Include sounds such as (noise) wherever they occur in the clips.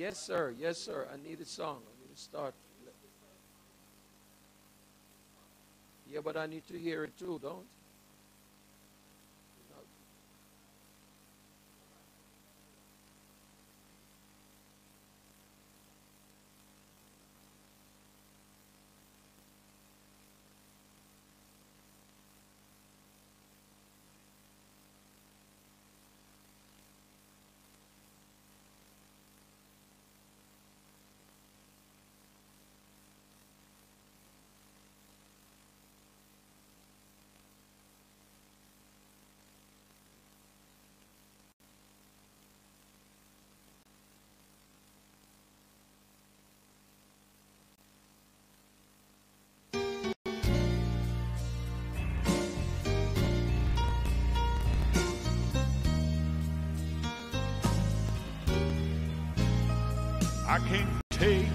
Yes, sir. Yes, sir. I need a song. I need to start. Yeah, but I need to hear it too, don't? I can't take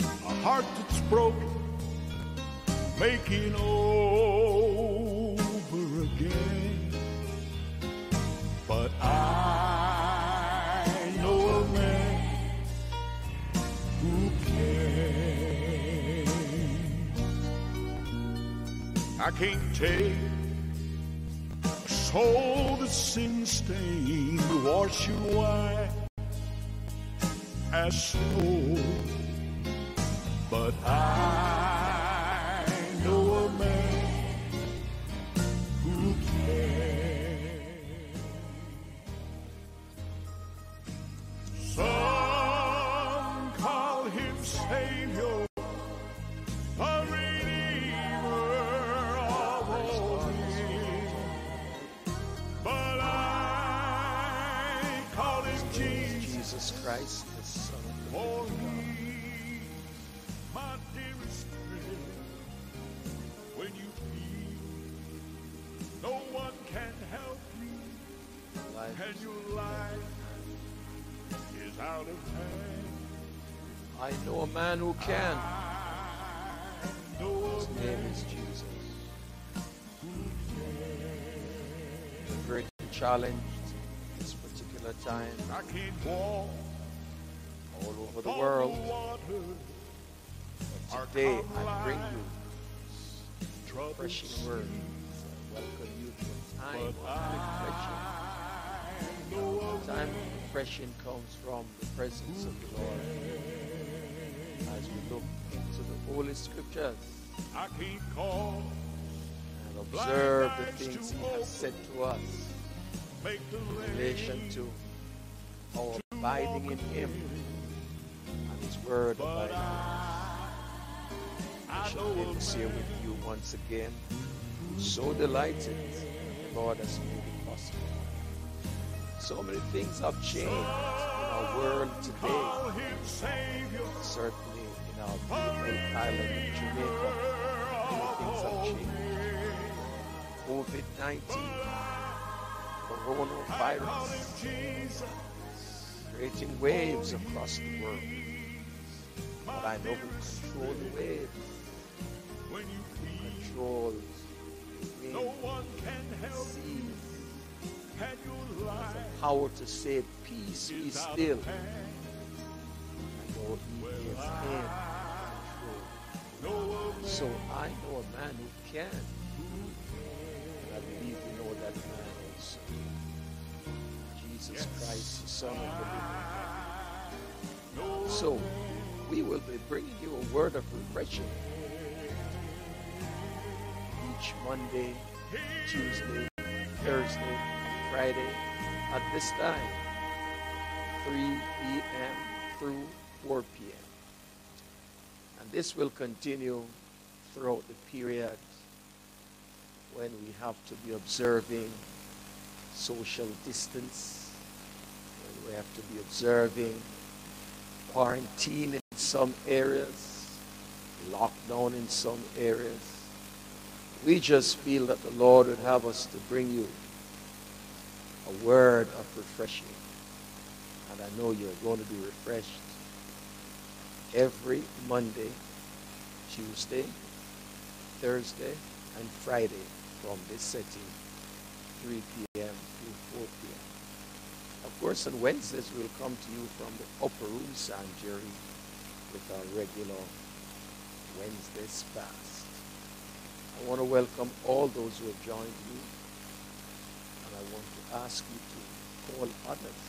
a heart that's broken, making over again. But I know a man who can. I can't take a soul that's sin stained, wash you white snow. But I know a man who can. Some call him Savior, a Redeemer of all men. But I call him. Jesus Christ, For he, my dearest friend, when you feel no one can help you Life and your life is out of hand, I know a man who can. His name is Jesus. We're very challenged this particular time I can't walk all over the world. Our Today I bring you refreshing words. I welcome you to a time of a Time of refreshing comes from the presence of the Lord. As we look into the Holy Scriptures I call, and observe the things He has said to us in relation to our abiding in Him and Word of in us. I shall be with you once again. So delighted Lord has made it possible. So many things have changed in our world today. Certainly in our beautiful island of Jamaica, many things have changed. COVID-19, coronavirus, creating waves across the world. But I know who controls the waves, When you feel controls the no one can the help seas, and your life power to say, Peace be is still. I know He is in control. Know So I know a man who can. And I believe we know that man also. Jesus Christ, the Son of the living God. So we will be bringing you a word of refreshing each Monday, Tuesday, Thursday, Friday at this time, 3 p.m. through 4 p.m. And this will continue throughout the period when we have to be observing social distance, when we have to be observing quarantine in some areas, lockdown in some areas. We just feel that the Lord would have us to bring you a word of refreshing. And I know you're going to be refreshed every Monday, Tuesday, Thursday, and Friday from this setting, 3 p.m. to 4 p.m. Of course, on Wednesdays, we'll come to you from the upper room sanctuary with our regular Wednesday's fast. I want to welcome all those who have joined me, and I want to ask you to call others.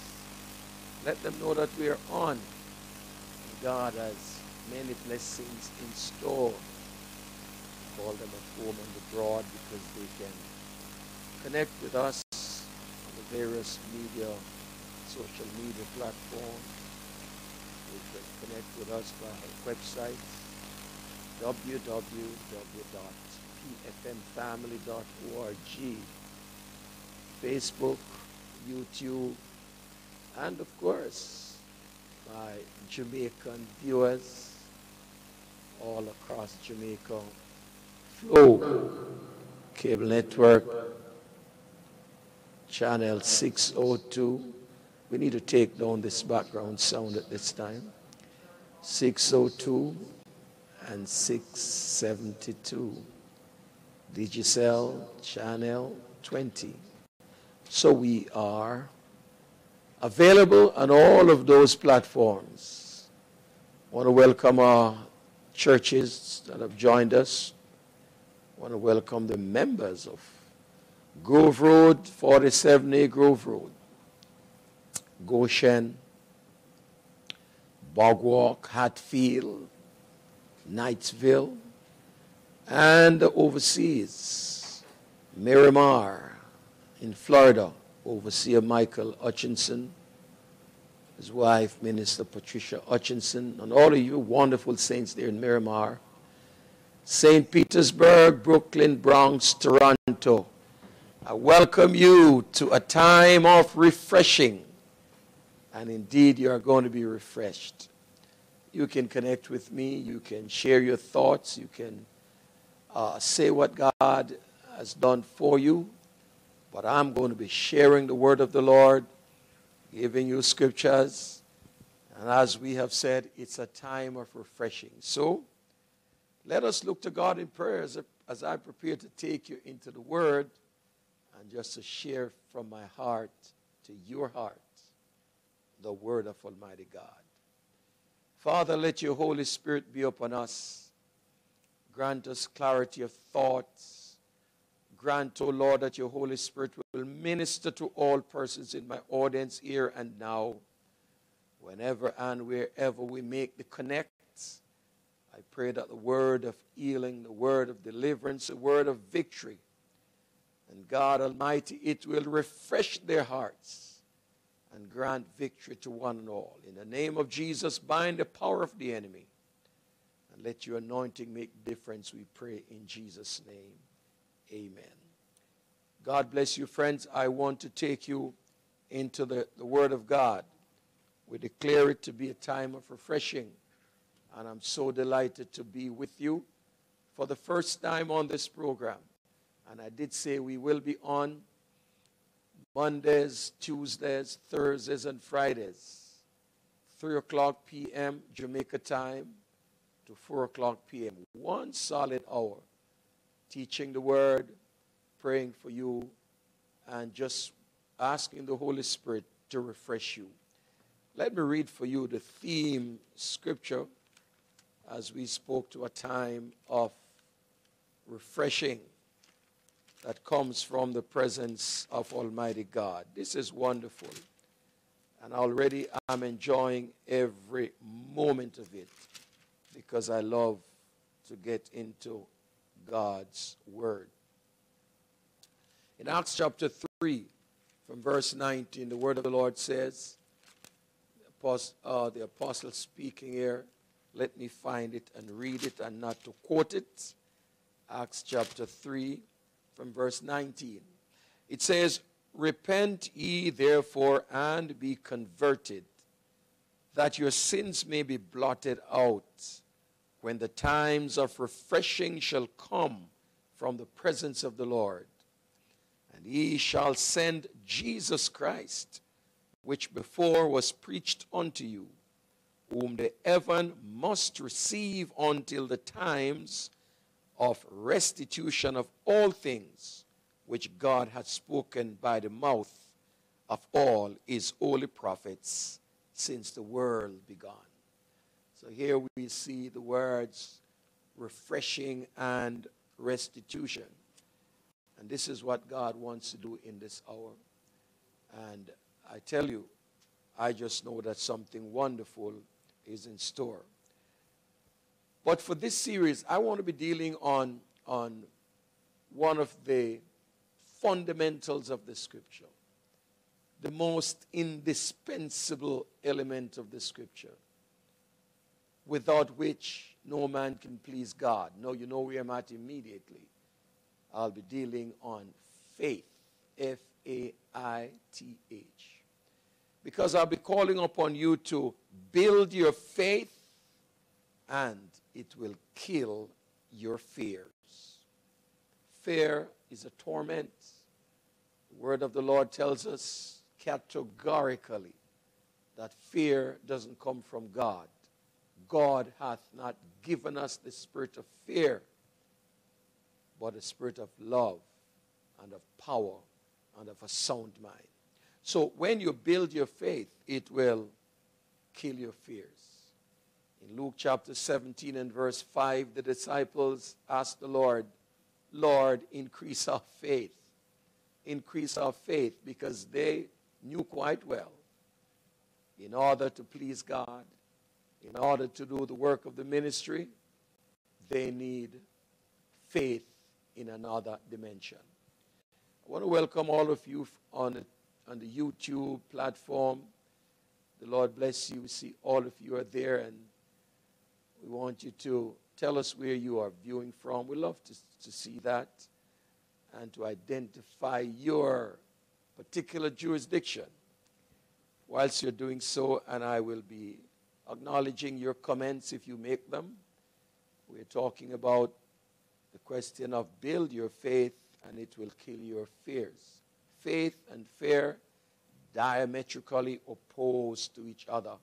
Let them know that we are on. God has many blessings in store. Call them at home and abroad because they can connect with us on the various media, social media platforms. Connect with us by our website, www.pfmfamily.org, Facebook, YouTube, and of course, my Jamaican viewers all across Jamaica, Flow Cable Network, Channel 602. We need to take down this background sound at this time. 602 and 672. Digicel Channel 20. So we are available on all of those platforms. I want to welcome our churches that have joined us. I want to welcome the members of Grove Road, 47A Grove Road, Goshen, Bog Walk, Hatfield, Knightsville, and overseas, Miramar in Florida, Overseer Michael Hutchinson, his wife, Minister Patricia Hutchinson, and all of you wonderful saints there in Miramar, St. Petersburg, Brooklyn, Bronx, Toronto. I welcome you to a time of refreshing. And indeed, you are going to be refreshed. You can connect with me. You can share your thoughts. You can uh, say what God has done for you. But I'm going to be sharing the word of the Lord, giving you scriptures. And as we have said, it's a time of refreshing. So let us look to God in prayer as, as I prepare to take you into the word and just to share from my heart to your heart the word of Almighty God. Father, let your Holy Spirit be upon us. Grant us clarity of thoughts. Grant, O oh Lord, that your Holy Spirit will minister to all persons in my audience here and now, whenever and wherever we make the connect. I pray that the word of healing, the word of deliverance, the word of victory, and God Almighty, it will refresh their hearts and grant victory to one and all. In the name of Jesus, bind the power of the enemy and let your anointing make difference, we pray in Jesus' name. Amen. God bless you, friends. I want to take you into the, the Word of God. We declare it to be a time of refreshing, and I'm so delighted to be with you for the first time on this program. And I did say we will be on Mondays, Tuesdays, Thursdays, and Fridays. 3 o'clock p.m. Jamaica time to 4 o'clock p.m. One solid hour teaching the word, praying for you, and just asking the Holy Spirit to refresh you. Let me read for you the theme scripture as we spoke to a time of refreshing that comes from the presence of Almighty God. This is wonderful. And already I'm enjoying every moment of it because I love to get into God's Word. In Acts chapter 3, from verse 19, the Word of the Lord says, the apostle, uh, the apostle speaking here, let me find it and read it and not to quote it. Acts chapter 3, from verse 19. It says, Repent ye therefore and be converted, that your sins may be blotted out, when the times of refreshing shall come from the presence of the Lord. And he shall send Jesus Christ, which before was preached unto you, whom the heaven must receive until the times of restitution of all things which God had spoken by the mouth of all his holy prophets since the world began. So here we see the words refreshing and restitution. And this is what God wants to do in this hour. And I tell you, I just know that something wonderful is in store. But for this series, I want to be dealing on, on one of the fundamentals of the scripture, the most indispensable element of the scripture, without which no man can please God. No, you know where I'm at immediately. I'll be dealing on faith, F A I T H. Because I'll be calling upon you to build your faith and it will kill your fears. Fear is a torment. The word of the Lord tells us categorically that fear doesn't come from God. God hath not given us the spirit of fear, but a spirit of love and of power and of a sound mind. So when you build your faith, it will kill your fears. In Luke chapter 17 and verse 5, the disciples asked the Lord, Lord, increase our faith. Increase our faith because they knew quite well in order to please God, in order to do the work of the ministry, they need faith in another dimension. I want to welcome all of you on, on the YouTube platform. The Lord bless you. We see all of you are there, and we want you to tell us where you are viewing from. We love to, to see that and to identify your particular jurisdiction. Whilst you're doing so, and I will be acknowledging your comments if you make them. We're talking about the question of build your faith and it will kill your fears. Faith and fear diametrically opposed to each other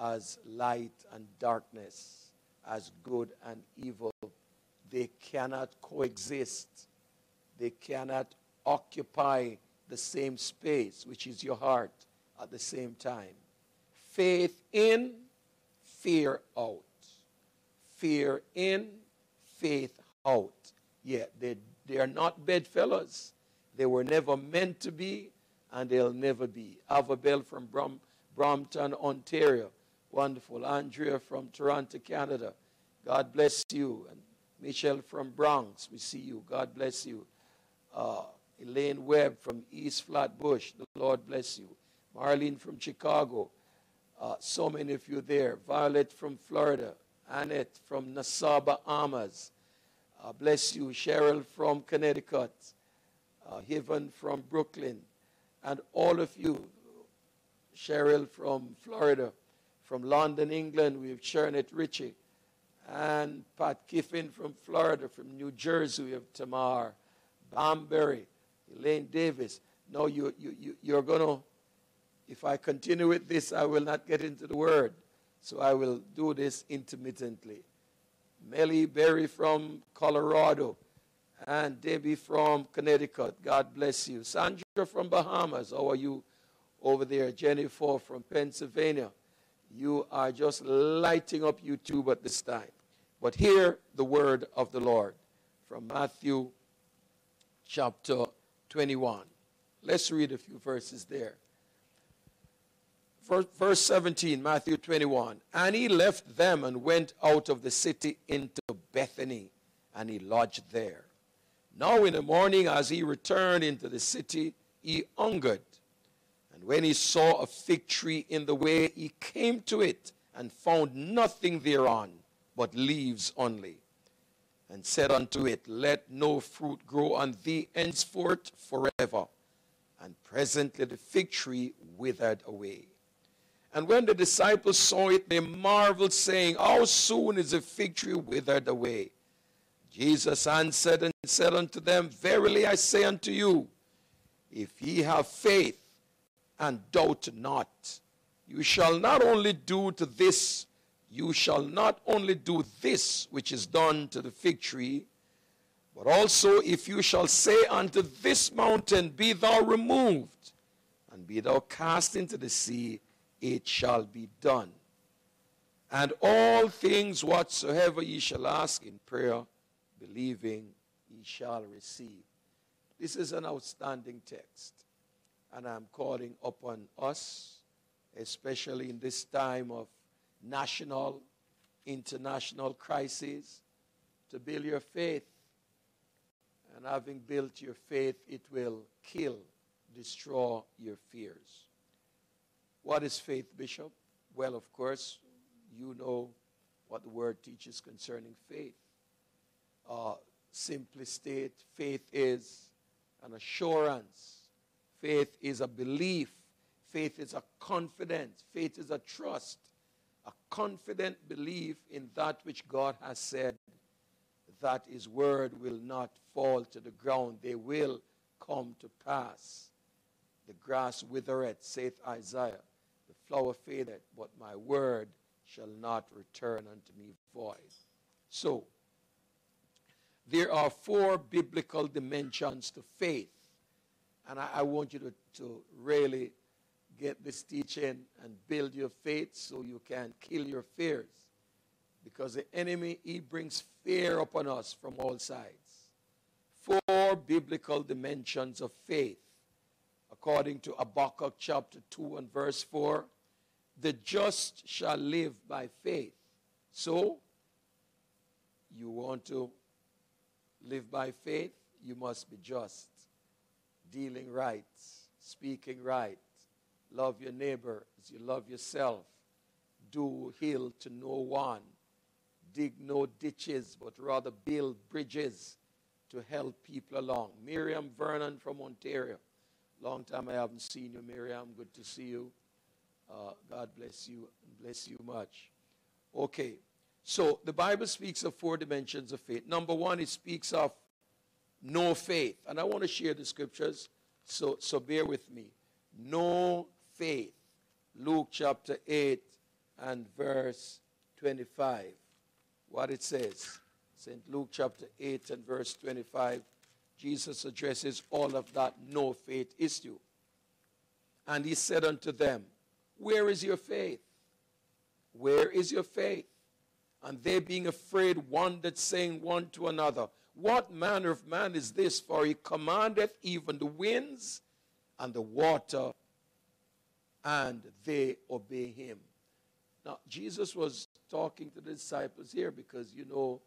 as light and darkness, as good and evil. They cannot coexist. They cannot occupy the same space, which is your heart, at the same time. Faith in, fear out. Fear in, faith out. Yeah, they, they are not bedfellows. They were never meant to be, and they'll never be. Avabel from Brom, Brampton, Ontario. Wonderful. Andrea from Toronto, Canada. God bless you. And Michelle from Bronx, we see you. God bless you. Uh, Elaine Webb from East Flatbush, the Lord bless you. Marlene from Chicago, uh, so many of you there. Violet from Florida, Annette from Nassau, Bahamas. Uh, bless you. Cheryl from Connecticut, uh, Heaven from Brooklyn, and all of you. Cheryl from Florida, from London, England, we have Shernet Ritchie, and Pat Kiffin from Florida, from New Jersey, we have Tamar, Bamberry, Elaine Davis. No, you, you, you, you're going to if I continue with this, I will not get into the word. So I will do this intermittently. Melly Berry from Colorado and Debbie from Connecticut. God bless you. Sandra from Bahamas. How are you over there? Jennifer from Pennsylvania. You are just lighting up YouTube at this time. But hear the word of the Lord from Matthew chapter 21. Let's read a few verses there verse 17, Matthew 21. And he left them and went out of the city into Bethany, and he lodged there. Now in the morning, as he returned into the city, he hungered. When he saw a fig tree in the way, he came to it and found nothing thereon but leaves only. And said unto it, Let no fruit grow on thee henceforth forever. And presently the fig tree withered away. And when the disciples saw it, they marveled, saying, How soon is the fig tree withered away? Jesus answered and said unto them, Verily I say unto you, if ye have faith and doubt not, you shall not only do to this, you shall not only do this which is done to the fig tree, but also if you shall say unto this mountain, Be thou removed and be thou cast into the sea, it shall be done. And all things whatsoever ye shall ask in prayer, believing ye shall receive. This is an outstanding text. And I'm calling upon us, especially in this time of national, international crisis, to build your faith. And having built your faith, it will kill, destroy your fears. What is faith, Bishop? Well, of course, you know what the word teaches concerning faith. Uh, simply state, faith is an assurance. Faith is a belief. Faith is a confidence. Faith is a trust. A confident belief in that which God has said, that his word will not fall to the ground. They will come to pass. The grass withereth, saith Isaiah. The flower fadeth, but my word shall not return unto me void. So, there are four biblical dimensions to faith. And I, I, want you to, to really get this teaching and build your faith so you can kill your fears. Because the enemy, he brings fear upon us from all sides. Four biblical dimensions of faith. According to Habakkuk chapter 2 and verse 4, the just shall live by faith. So, you want to live by faith, you must be just, dealing right, speaking right, love your neighbor as you love yourself, do ill to no one, dig no ditches, but rather build bridges to help people along. Miriam Vernon from Ontario. Long time I haven't seen you, Miriam. Good to see you. Uh, God bless you and bless you much. Okay, so the Bible speaks of four dimensions of faith. Number one, it speaks of no faith. And I want to share the scriptures, so, so bear with me. No faith. Luke chapter 8 and verse 25. What it says. St. Luke chapter 8 and verse 25. Jesus addresses all of that no faith issue. And he said unto them, Where is your faith? Where is your faith? And they being afraid wondered, saying one to another, What manner of man is this? For he commandeth even the winds and the water, and they obey him. Now, Jesus was talking to the disciples here because, you know,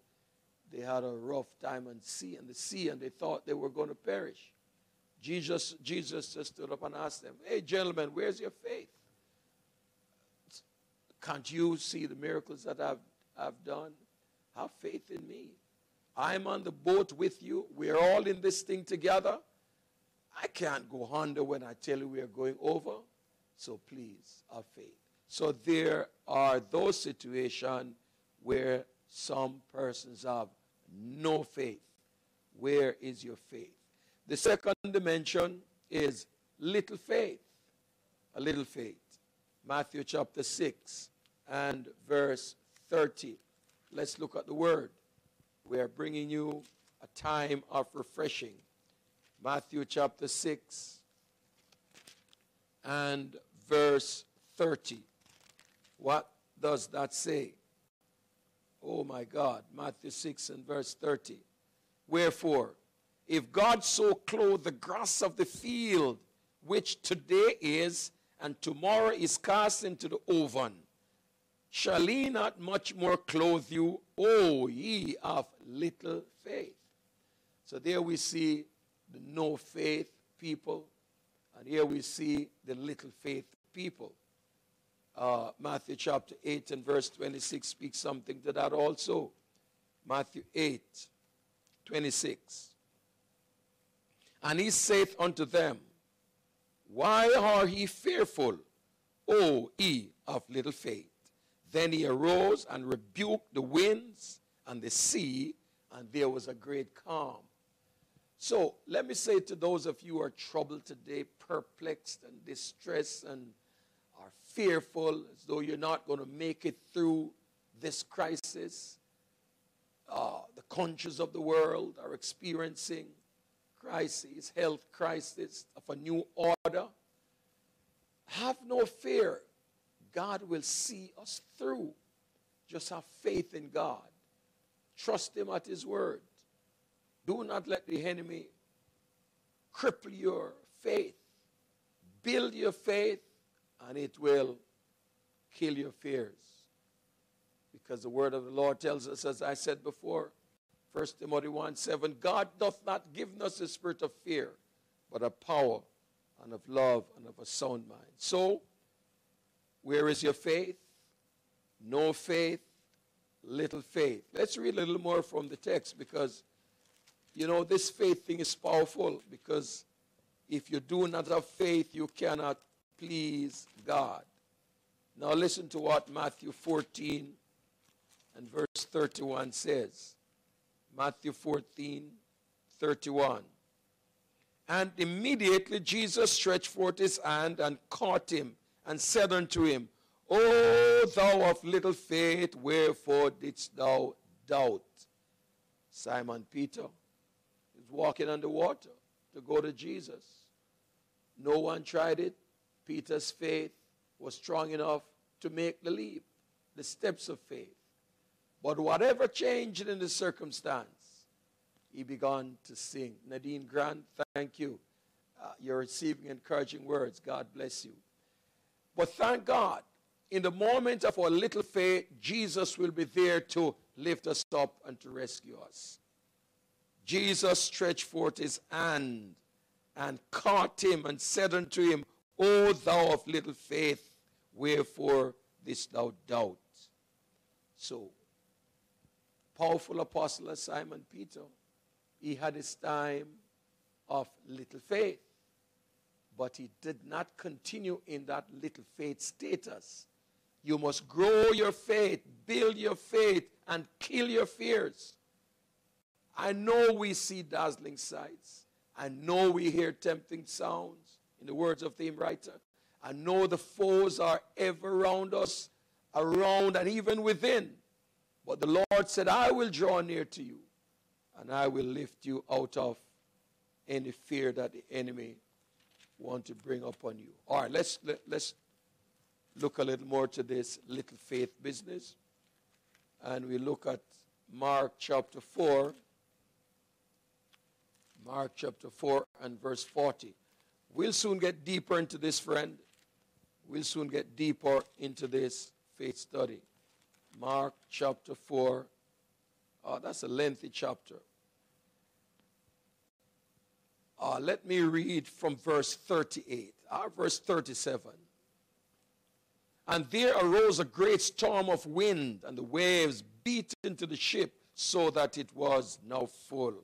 they had a rough time on sea and the sea, and they thought they were going to perish. Jesus, Jesus just stood up and asked them, Hey, gentlemen, where's your faith? Can't you see the miracles that I've, I've done? Have faith in me. I'm on the boat with you. We're all in this thing together. I can't go under when I tell you we are going over. So please, have faith. So there are those situations where some persons have no faith. Where is your faith? The second dimension is little faith. A little faith. Matthew chapter 6 and verse 30. Let's look at the word. We are bringing you a time of refreshing. Matthew chapter 6 and verse 30. What does that say? Oh my God. Matthew 6 and verse 30. Wherefore, if God so clothe the grass of the field, which today is and tomorrow is cast into the oven, Shall he not much more clothe you, O ye of little faith? So there we see the no faith people, and here we see the little faith people. Uh, Matthew chapter 8 and verse 26 speaks something to that also. Matthew 8, 26. And he saith unto them, Why are ye fearful, O ye of little faith? Then he arose and rebuked the winds and the sea, and there was a great calm. So let me say to those of you who are troubled today, perplexed and distressed and are fearful as though you're not going to make it through this crisis, uh, the countries of the world are experiencing crises, health crisis of a new order. Have no fear. God will see us through. Just have faith in God. Trust Him at His word. Do not let the enemy cripple your faith. Build your faith, and it will kill your fears. Because the word of the Lord tells us, as I said before, 1 Timothy 1 7, God doth not give us a spirit of fear, but of power and of love and of a sound mind. So, where is your faith? No faith, little faith. Let's read a little more from the text because, you know, this faith thing is powerful because if you do not have faith, you cannot please God. Now, listen to what Matthew 14 and verse 31 says. Matthew 14, 31. And immediately Jesus stretched forth his hand and caught him and said unto him, O thou of little faith, wherefore didst thou doubt? Simon Peter is walking on the water to go to Jesus. No one tried it. Peter's faith was strong enough to make the leap, the steps of faith. But whatever changed in the circumstance, he began to sing. Nadine Grant, thank you. Uh, you're receiving encouraging words. God bless you. But thank God, in the moment of our little faith, Jesus will be there to lift us up and to rescue us. Jesus stretched forth his hand and caught him and said unto him, O thou of little faith, wherefore didst thou doubt? So, powerful apostle Simon Peter, he had his time of little faith, but he did not continue in that little faith status. You must grow your faith, build your faith, and kill your fears. I know we see dazzling sights. I know we hear tempting sounds, in the words of the hymn writer. I know the foes are ever around us, around and even within. But the Lord said, I will draw near to you and I will lift you out of any fear that the enemy want to bring upon you. All right, let's let, us let us look a little more to this little faith business. And we look at Mark chapter 4. Mark chapter 4 and verse 40. We'll soon get deeper into this, friend. We'll soon get deeper into this faith study. Mark chapter 4. Oh, that's a lengthy chapter. Uh, let me read from verse 38, uh, verse 37. And there arose a great storm of wind, and the waves beat into the ship so that it was now full.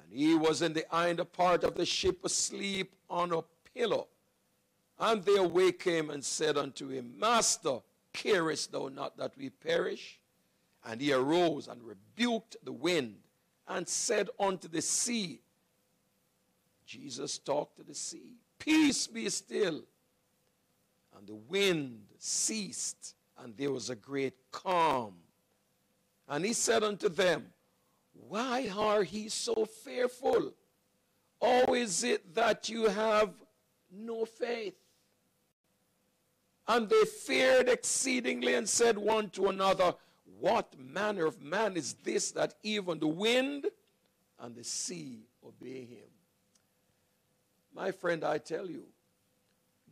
And he was in the hinder part of the ship asleep on a pillow. And they awake him and said unto him, Master, carest thou not that we perish? And he arose and rebuked the wind and said unto the sea, Jesus talked to the sea, Peace be still. And the wind ceased, and there was a great calm. And he said unto them, Why are ye so fearful? Or is it that you have no faith? And they feared exceedingly and said one to another, What manner of man is this that even the wind and the sea obey him? My friend, I tell you,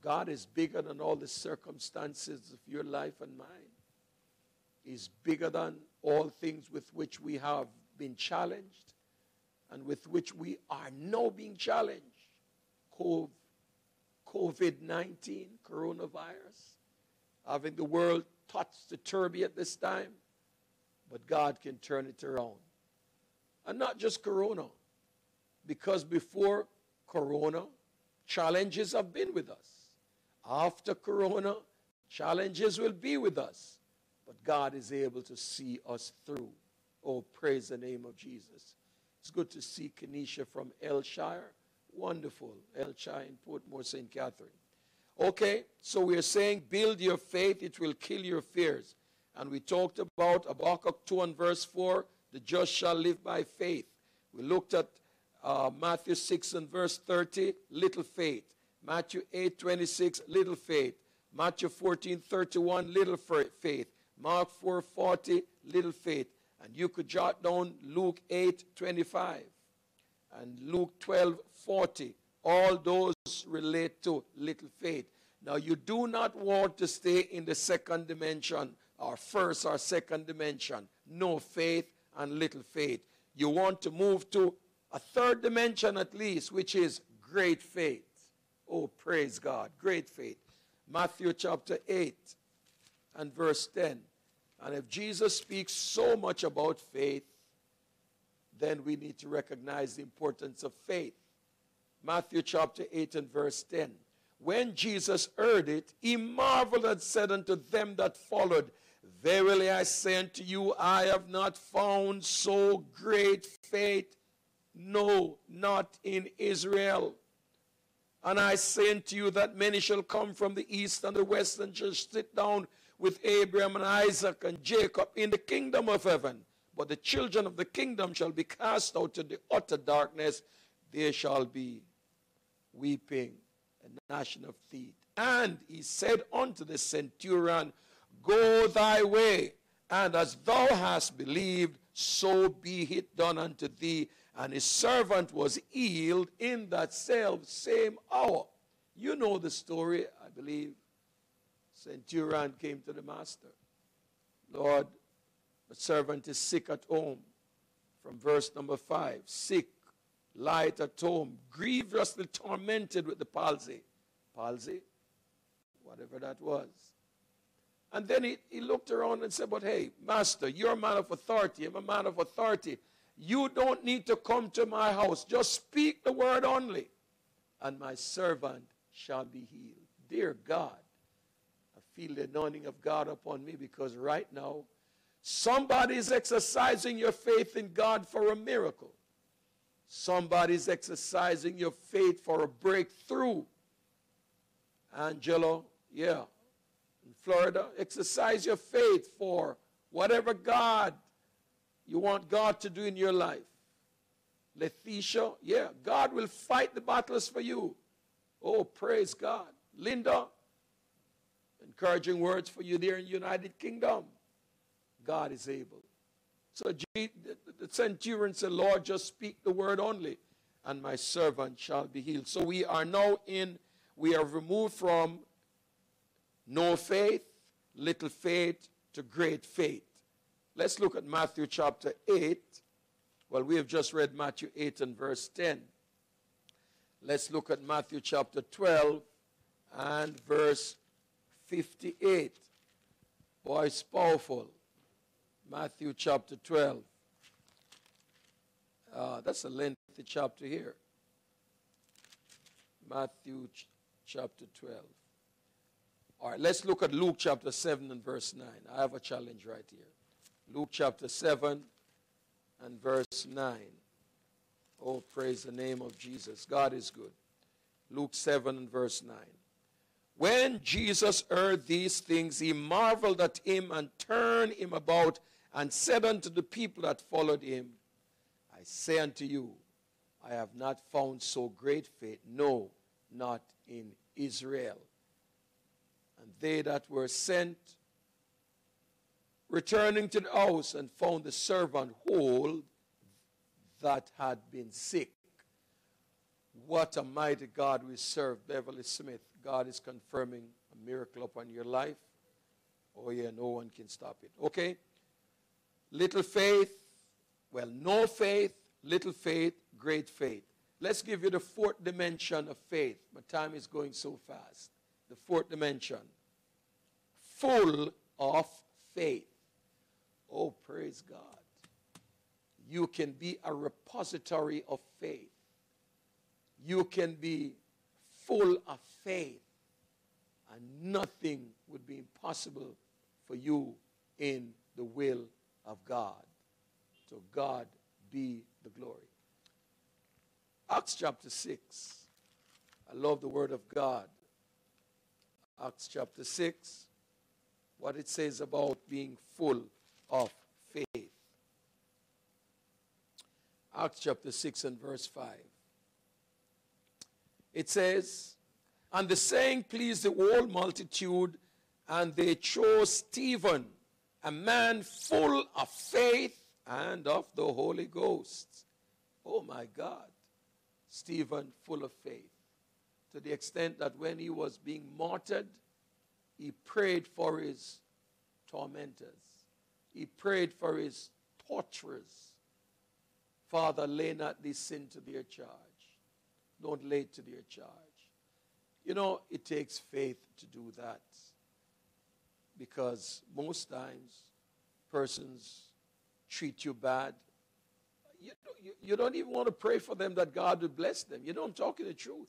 God is bigger than all the circumstances of your life and mine. He's bigger than all things with which we have been challenged and with which we are now being challenged. COVID 19, coronavirus, having the world touched the turby at this time, but God can turn it around. And not just corona, because before Corona, challenges have been with us. After Corona, challenges will be with us. But God is able to see us through. Oh, praise the name of Jesus. It's good to see Kenesha from Hellshire. Wonderful. Hellshire in Portmore, St. Catherine. Okay, so we're saying build your faith, it will kill your fears. And we talked about Habakkuk 2 and verse 4 the just shall live by faith. We looked at uh, Matthew 6 and verse 30, little faith. Matthew 8 26, little faith. Matthew 14 31, little faith. Mark 4 40, little faith. And you could jot down Luke 8 25 and Luke 12 40. All those relate to little faith. Now, you do not want to stay in the second dimension or first or second dimension. No faith and little faith. You want to move to a third dimension at least, which is great faith. Oh, praise God. Great faith. Matthew chapter 8 and verse 10. And if Jesus speaks so much about faith, then we need to recognize the importance of faith. Matthew chapter 8 and verse 10. When Jesus heard it, he marveled and said unto them that followed, Verily I say unto you, I have not found so great faith, no, not in Israel. And I say unto you that many shall come from the east and the west and shall sit down with Abraham and Isaac and Jacob in the kingdom of heaven. But the children of the kingdom shall be cast out to the utter darkness. There shall be weeping and gnashing of teeth. And he said unto the centurion, Go thy way, and as thou hast believed, so be it done unto thee. And his servant was healed in that self same hour. You know the story, I believe. Centurion came to the master. Lord, the servant is sick at home. From verse number five sick, light at home, grievously tormented with the palsy. Palsy? Whatever that was. And then he, he looked around and said, But hey, master, you're a man of authority. I'm a man of authority. You don't need to come to my house. Just speak the word only, and my servant shall be healed. Dear God, I feel the anointing of God upon me because right now, somebody is exercising your faith in God for a miracle. Somebody's exercising your faith for a breakthrough. Angelo, yeah, in Florida, exercise your faith for whatever God you want God to do in your life. Letitia, yeah, God will fight the battles for you. Oh, praise God. Linda, encouraging words for you there in the United Kingdom. God is able. So the centurion said, Lord, just speak the word only, and my servant shall be healed. So we are now in, we are removed from no faith, little faith, to great faith. Let's look at Matthew chapter 8. Well, we have just read Matthew 8 and verse 10. Let's look at Matthew chapter 12 and verse 58. Boy, it's powerful. Matthew chapter 12. Uh, that's a lengthy chapter here. Matthew ch- chapter 12. All right, let's look at Luke chapter 7 and verse 9. I have a challenge right here. Luke chapter 7 and verse 9. Oh, praise the name of Jesus. God is good. Luke 7 and verse 9. When Jesus heard these things, he marveled at him and turned him about and said unto the people that followed him, I say unto you, I have not found so great faith, no, not in Israel. And they that were sent, returning to the house, and found the servant whole that had been sick. What a mighty God we serve, Beverly Smith. God is confirming a miracle upon your life. Oh, yeah, no one can stop it. Okay? Little faith, well, no faith, little faith, great faith. Let's give you the fourth dimension of faith. My time is going so fast. The fourth dimension full of faith. Oh, praise God. You can be a repository of faith. You can be full of faith, and nothing would be impossible for you in the will of God. So, God be the glory. Acts chapter 6. I love the word of God. Acts chapter 6, what it says about being full of faith. Acts chapter 6 and verse 5. It says, And the saying pleased the whole multitude, and they chose Stephen, a man full of faith and of the Holy Ghost. Oh my God. Stephen, full of faith. To the extent that when he was being martyred, he prayed for his tormentors, he prayed for his torturers. Father, lay not this sin to their charge. Don't lay it to their charge. You know, it takes faith to do that. Because most times, persons treat you bad. You, you, you don't even want to pray for them that God would bless them. You know, I'm talking the truth.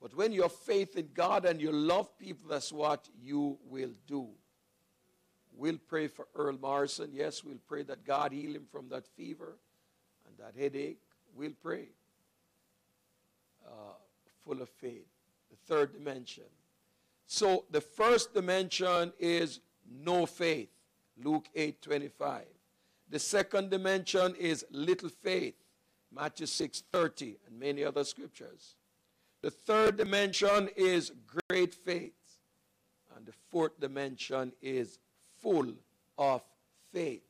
But when you have faith in God and you love people, that's what you will do. We'll pray for Earl Morrison. Yes, we'll pray that God heal him from that fever and that headache. We'll pray. Uh, full of faith. The third dimension. So the first dimension is no faith. Luke 8 25. The second dimension is little faith. Matthew 6 30 and many other scriptures. The third dimension is great faith. And the fourth dimension is full of faith.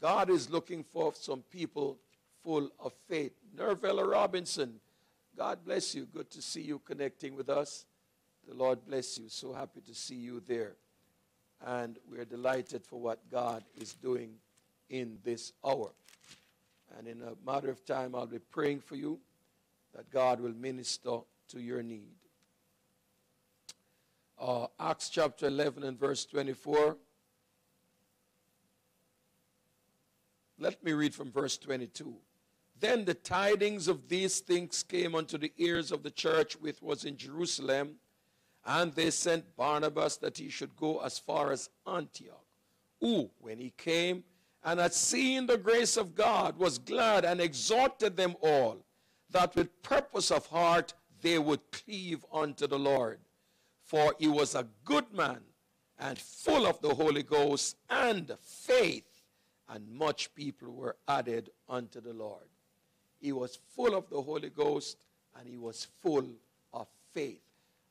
God is looking for some people full of faith. Nervella Robinson, God bless you. Good to see you connecting with us. The Lord bless you. So happy to see you there. And we're delighted for what God is doing in this hour. And in a matter of time, I'll be praying for you that God will minister to your need. Uh, Acts chapter 11 and verse 24. Let me read from verse 22. Then the tidings of these things came unto the ears of the church which was in Jerusalem, and they sent Barnabas that he should go as far as Antioch. Who, when he came and had seen the grace of God, was glad and exhorted them all that with purpose of heart they would cleave unto the Lord. For he was a good man and full of the Holy Ghost and faith and much people were added unto the Lord. He was full of the Holy Ghost and he was full of faith.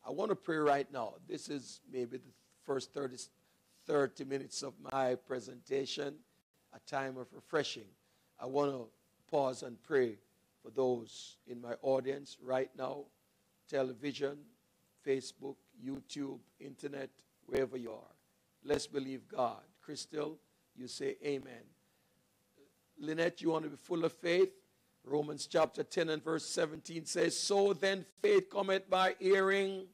I want to pray right now. This is maybe the first 30, 30 minutes of my presentation, a time of refreshing. I want to pause and pray for those in my audience right now, television, Facebook, YouTube, internet, wherever you are. Let's believe God. Crystal, you say amen. Lynette, you want to be full of faith? Romans chapter 10 and verse 17 says, So then faith cometh by hearing,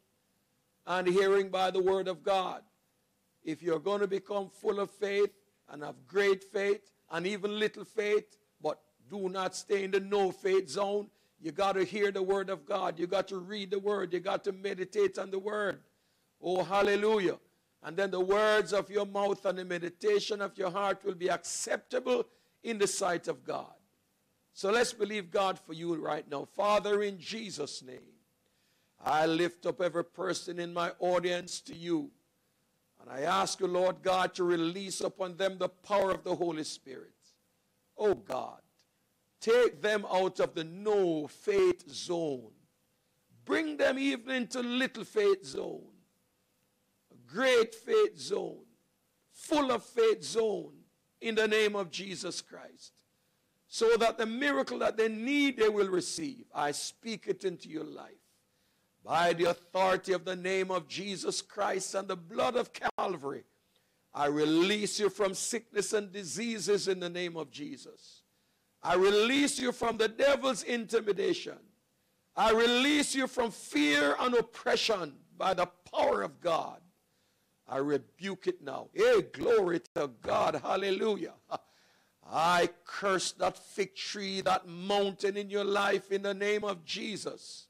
and hearing by the word of God. If you're going to become full of faith and have great faith and even little faith, but do not stay in the no faith zone, you got to hear the word of God. You got to read the word. You got to meditate on the word. Oh, hallelujah. And then the words of your mouth and the meditation of your heart will be acceptable in the sight of God. So let's believe God for you right now. Father, in Jesus' name, I lift up every person in my audience to you. And I ask you, Lord God, to release upon them the power of the Holy Spirit. Oh God, take them out of the no faith zone. Bring them even into little faith zone great faith zone, full of faith zone in the name of Jesus Christ. So that the miracle that they need, they will receive. I speak it into your life. By the authority of the name of Jesus Christ and the blood of Calvary, I release you from sickness and diseases in the name of Jesus. I release you from the devil's intimidation. I release you from fear and oppression by the power of God. I rebuke it now. Hey, glory to God. Hallelujah. (laughs) I curse that fig tree, that mountain in your life in the name of Jesus.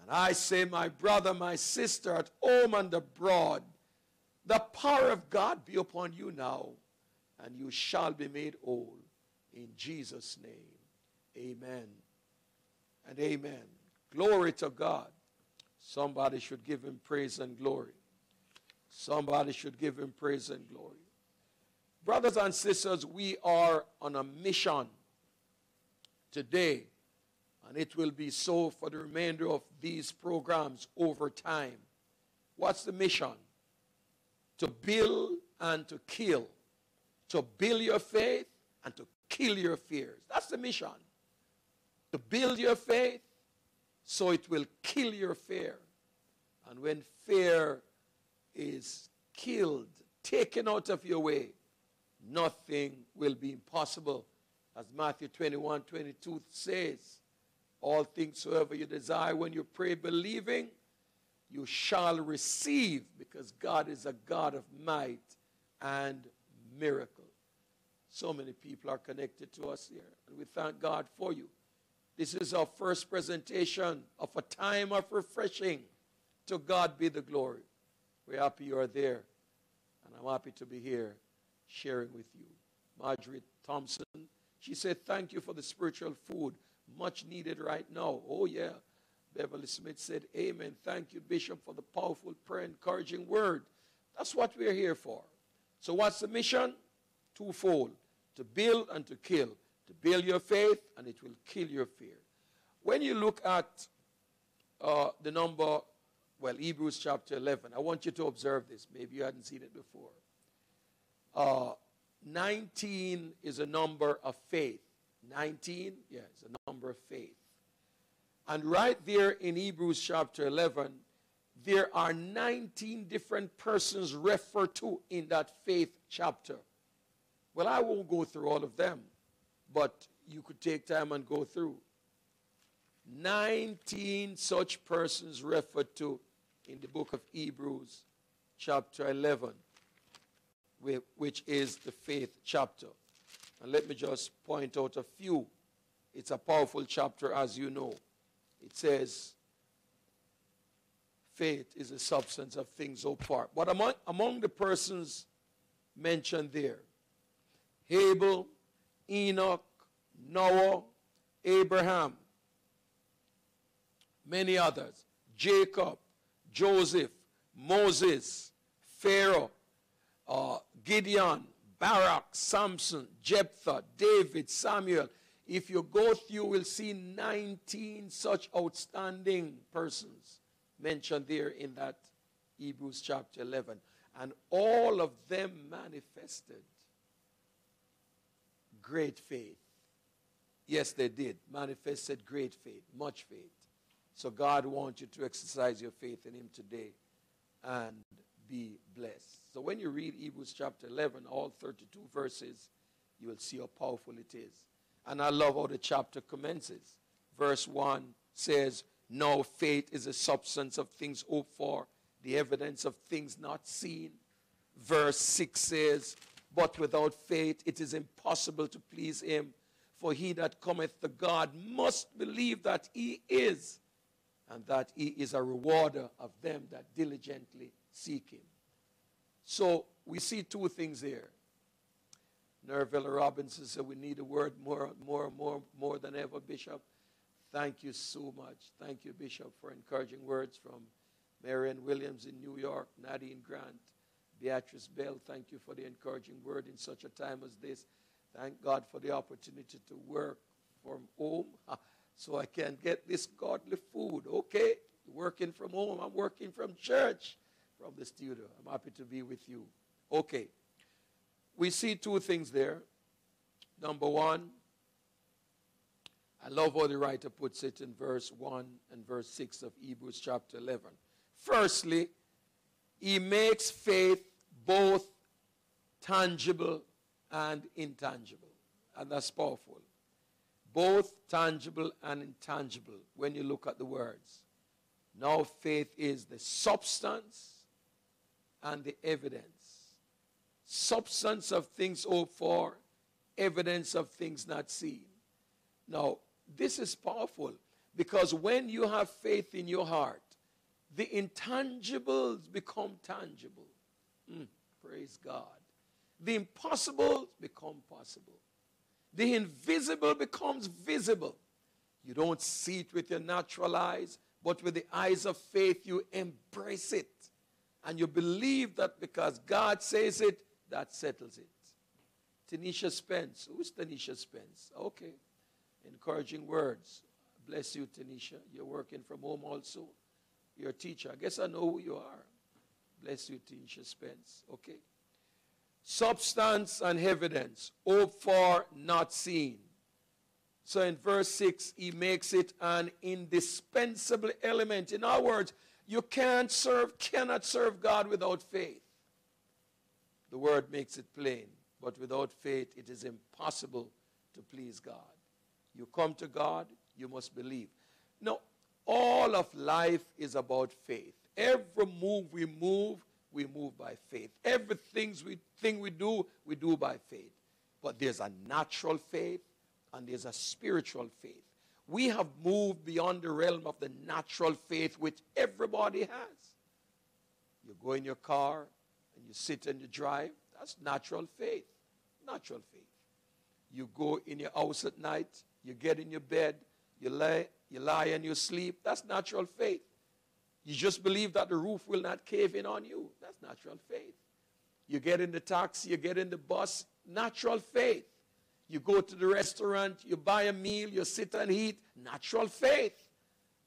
And I say, my brother, my sister at home and abroad, the power of God be upon you now, and you shall be made whole. In Jesus' name, amen and amen. Glory to God. Somebody should give him praise and glory. Somebody should give him praise and glory. Brothers and sisters, we are on a mission today. And it will be so for the remainder of these programs over time. What's the mission? To build and to kill. To build your faith and to kill your fears. That's the mission. To build your faith so it will kill your fear. And when fear is killed, taken out of your way, nothing will be impossible. As Matthew 21 22 says, all things soever you desire when you pray, believing, you shall receive, because God is a God of might and miracle. So many people are connected to us here, and we thank God for you. This is our first presentation of a time of refreshing. To God be the glory. We're happy you are there, and I'm happy to be here sharing with you. Marjorie Thompson, she said, Thank you for the spiritual food, much needed right now. Oh, yeah. Beverly Smith said, Amen. Thank you, Bishop, for the powerful prayer, encouraging word. That's what we're here for. So, what's the mission? Twofold to build and to kill. To build your faith, and it will kill your fear. When you look at uh, the number, well, Hebrews chapter 11, I want you to observe this. Maybe you hadn't seen it before. Uh, 19 is a number of faith. 19, yeah, it's a number of faith. And right there in Hebrews chapter 11, there are 19 different persons referred to in that faith chapter. Well, I won't go through all of them, but you could take time and go through. 19 such persons referred to in the book of Hebrews, chapter 11, which is the faith chapter. And let me just point out a few. It's a powerful chapter, as you know. It says, faith is the substance of things hoped for. But among, among the persons mentioned there, Abel, Enoch, Noah, Abraham, many others, Jacob, Joseph, Moses, Pharaoh, uh, Gideon, Barak, Samson, Jephthah, David, Samuel. If you go through, you will see 19 such outstanding persons mentioned there in that Hebrews chapter 11. And all of them manifested great faith. Yes, they did. Manifested great faith, much faith. So God wants you to exercise your faith in Him today and be blessed. So when you read Hebrews chapter 11, all 32 verses, you will see how powerful it is. And I love how the chapter commences. Verse 1 says, No faith is the substance of things hoped for, the evidence of things not seen. Verse 6 says, But without faith it is impossible to please him. For he that cometh to God must believe that he is, and that he is a rewarder of them that diligently seek him. So we see two things here. Nerville Robinson said, We need a word more, more, more, more than ever, Bishop. Thank you so much. Thank you, Bishop, for encouraging words from Marion Williams in New York, Nadine Grant, Beatrice Bell. Thank you for the encouraging word in such a time as this. Thank God for the opportunity to work from home (laughs) so I can get this godly food. Okay, working from home, I'm working from church, from the studio. I'm happy to be with you. Okay, we see two things there. Number one, I love how the writer puts it in verse 1 and verse 6 of Hebrews chapter 11. Firstly, he makes faith both tangible and intangible. And that's powerful. Both tangible and intangible when you look at the words. Now, faith is the substance and the evidence. Substance of things hoped for, evidence of things not seen. Now, this is powerful because when you have faith in your heart, the intangibles become tangible. Mm, praise God. The impossible become possible. The invisible becomes visible. You don't see it with your natural eyes, but with the eyes of faith, you embrace it. And you believe that because God says it, that settles it. Tanisha Spence. Who's Tanisha Spence? Okay. Encouraging words. Bless you, Tanisha. You're working from home also. You're a teacher. I guess I know who you are. Bless you, Tanisha Spence. Okay. Substance and evidence. Hope for not seen. So in verse 6, he makes it an indispensable element. In other words, you can't serve, cannot serve God without faith. The word makes it plain. But without faith, it is impossible to please God. You come to God, you must believe. No, all of life is about faith. Every move we move, we move by faith. Everything we, thing we do, we do by faith. But there's a natural faith and there's a spiritual faith. We have moved beyond the realm of the natural faith which everybody has. You go in your car and you sit and you drive. That's natural faith. Natural faith. You go in your house at night, you get in your bed, you lie, you lie and you sleep. That's natural faith. You just believe that the roof will not cave in on you. That's natural faith. You get in the taxi, you get in the bus, natural faith. You go to the restaurant, you buy a meal, you sit and eat, natural faith.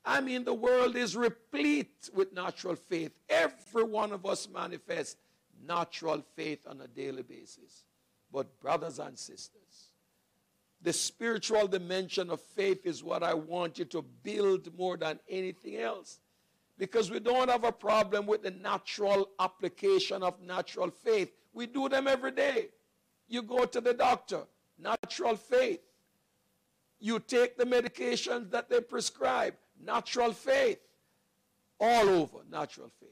I mean, the world is replete with natural faith. Every one of us manifests natural faith on a daily basis. But, brothers and sisters, the spiritual dimension of faith is what I want you to build more than anything else. Because we don't have a problem with the natural application of natural faith. We do them every day. You go to the doctor, natural faith. You take the medications that they prescribe, natural faith. All over, natural faith.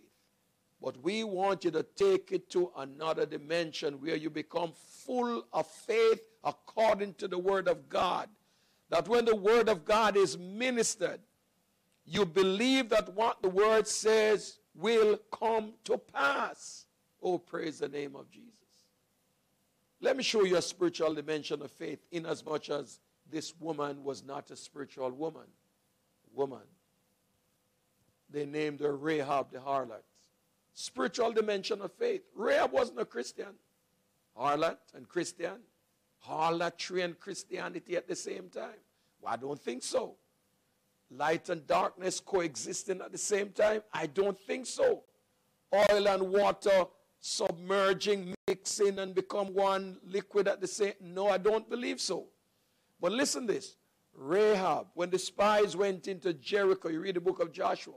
But we want you to take it to another dimension where you become full of faith according to the Word of God. That when the Word of God is ministered, you believe that what the Word says will come to pass. Oh, praise the name of Jesus. Let me show you a spiritual dimension of faith, inasmuch as this woman was not a spiritual woman. Woman. They named her Rahab the harlot spiritual dimension of faith. Rahab wasn't a Christian. Harlot and Christian. Harlotry and Christianity at the same time. Well, I don't think so. Light and darkness coexisting at the same time? I don't think so. Oil and water submerging, mixing, and become one liquid at the same No, I don't believe so. But listen this. Rahab, when the spies went into Jericho, you read the book of Joshua,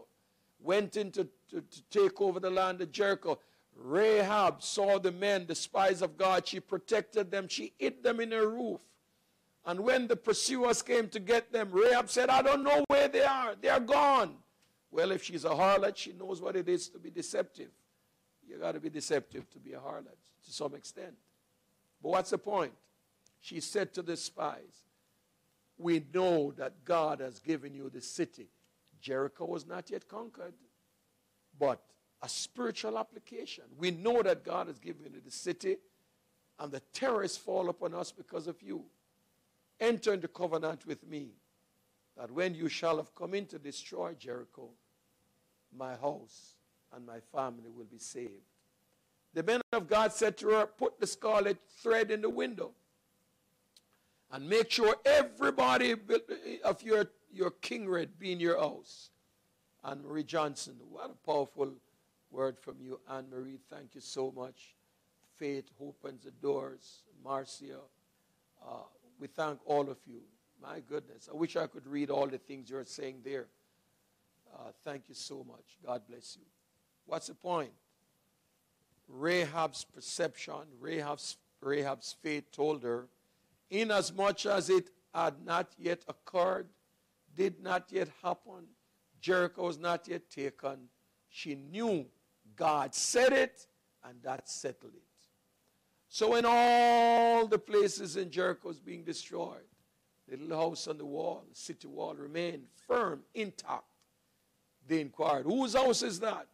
went in to, to, to take over the land of Jericho. Rahab saw the men, the spies of God. She protected them. She hid them in her roof. And when the pursuers came to get them, Rahab said, I don't know where they are. They are gone. Well, if she's a harlot, she knows what it is to be deceptive. You got to be deceptive to be a harlot to some extent. But what's the point? She said to the spies, We know that God has given you the city Jericho was not yet conquered, but a spiritual application. We know that God has given you the city, and the terrorists fall upon us because of you. Enter into covenant with me, that when you shall have come in to destroy Jericho, my house and my family will be saved. The men of God said to her, Put the scarlet thread in the window and make sure everybody of your your kindred be in your house. Anne Marie Johnson, what a powerful word from you, Anne Marie. Thank you so much. Faith opens the doors. Marcia, uh, we thank all of you. My goodness, I wish I could read all the things you're saying there. Uh, thank you so much. God bless you. What's the point? Rahab's perception, Rahab's, Rahab's faith told her, inasmuch as it had not yet occurred, did not yet happen. Jericho was not yet taken. She knew God said it, and that settled it. So when all the places in Jericho was being destroyed, the little house on the wall, the city wall remained firm, intact. They inquired, whose house is that?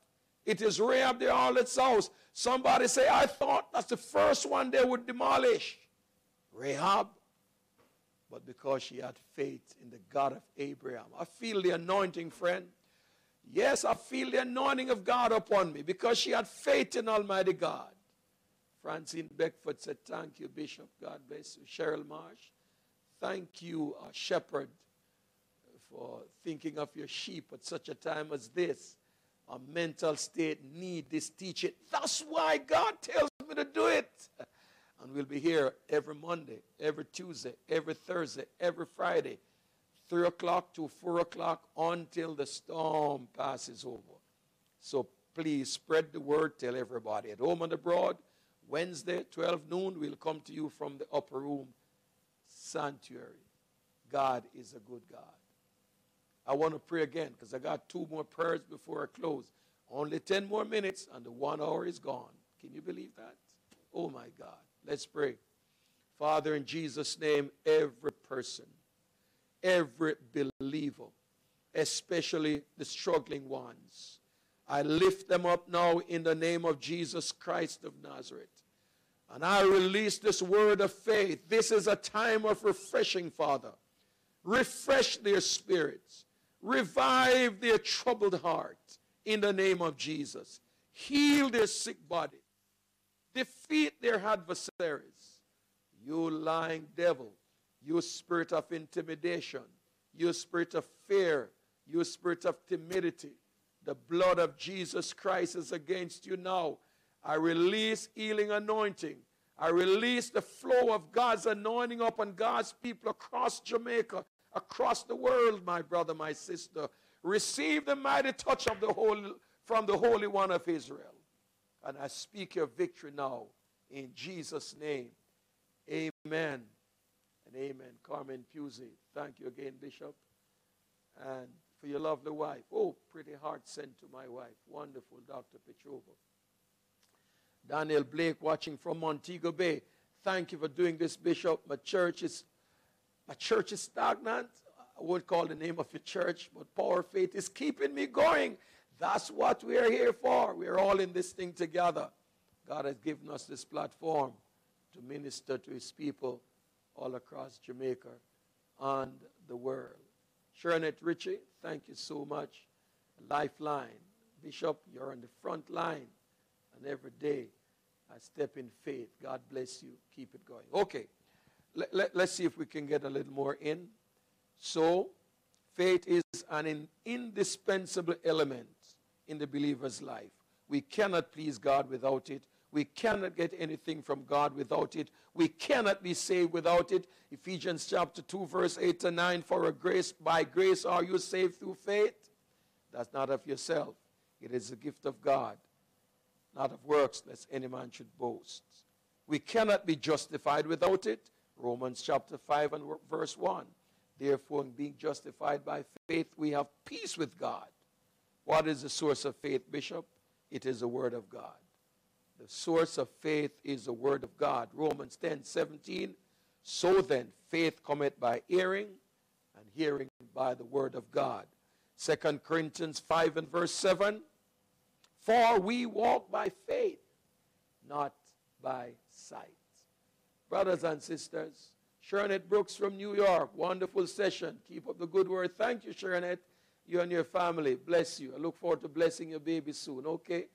It is Rahab the harlot's house. Somebody say, I thought that's the first one they would demolish. Rahab but because she had faith in the God of Abraham. I feel the anointing, friend. Yes, I feel the anointing of God upon me because she had faith in Almighty God. Francine Beckford said, Thank you, Bishop. God bless you. Cheryl Marsh, thank you, uh, Shepherd, for thinking of your sheep at such a time as this. Our mental state need this teaching. That's why God tells me to do it. And we'll be here every Monday, every Tuesday, every Thursday, every Friday, 3 o'clock to 4 o'clock until the storm passes over. So please spread the word, tell everybody at home and abroad. Wednesday, 12 noon, we'll come to you from the upper room sanctuary. God is a good God. I want to pray again because I got two more prayers before I close. Only 10 more minutes and the one hour is gone. Can you believe that? Oh my God. Let's pray. Father, in Jesus' name, every person, every believer, especially the struggling ones, I lift them up now in the name of Jesus Christ of Nazareth. And I release this word of faith. This is a time of refreshing, Father. Refresh their spirits. Revive their troubled heart in the name of Jesus. Heal their sick body. Defeat their adversaries. You lying devil, you spirit of intimidation, you spirit of fear, you spirit of timidity. The blood of Jesus Christ is against you now. I release healing anointing. I release the flow of God's anointing upon God's people across Jamaica, across the world, my brother, my sister. Receive the mighty touch of the Holy, from the Holy One of Israel. And I speak your victory now in Jesus' name. Amen and amen. Carmen Pusey, thank you again, Bishop. And for your lovely wife. Oh, pretty heart sent to my wife. Wonderful, Dr. Petrova. Daniel Blake watching from Montego Bay. Thank you for doing this, Bishop. My church is my church is stagnant. I won't call the name of your church, but Power Faith is keeping me going. That's what we are here for. We're all in this thing together. God has given us this platform to minister to his people all across Jamaica and the world. Shernet Ritchie, thank you so much. Lifeline. Bishop, you're on the front line. And every day I step in faith. God bless you. Keep it going. Okay. Let, let, let's see if we can get a little more in. So, faith is an in, indispensable element in the believer's life. We cannot please God without it. We cannot get anything from God without it. We cannot be saved without it. Ephesians chapter 2, verse 8 to 9 For a grace, by grace are you saved through faith. That's not of yourself, it is a gift of God, not of works, lest any man should boast. We cannot be justified without it. Romans chapter 5 and verse 1. Therefore, in being justified by faith, we have peace with God what is the source of faith, Bishop? It is the Word of God. The source of faith is the Word of God. Romans 10 17. So then, faith cometh by hearing, and hearing by the Word of God. 2 Corinthians 5 and verse 7. For we walk by faith, not by sight. Brothers and sisters, Shernet Brooks from New York, wonderful session. Keep up the good work. Thank you, Shernet you and your family. Bless you. I look forward to blessing your baby soon, okay?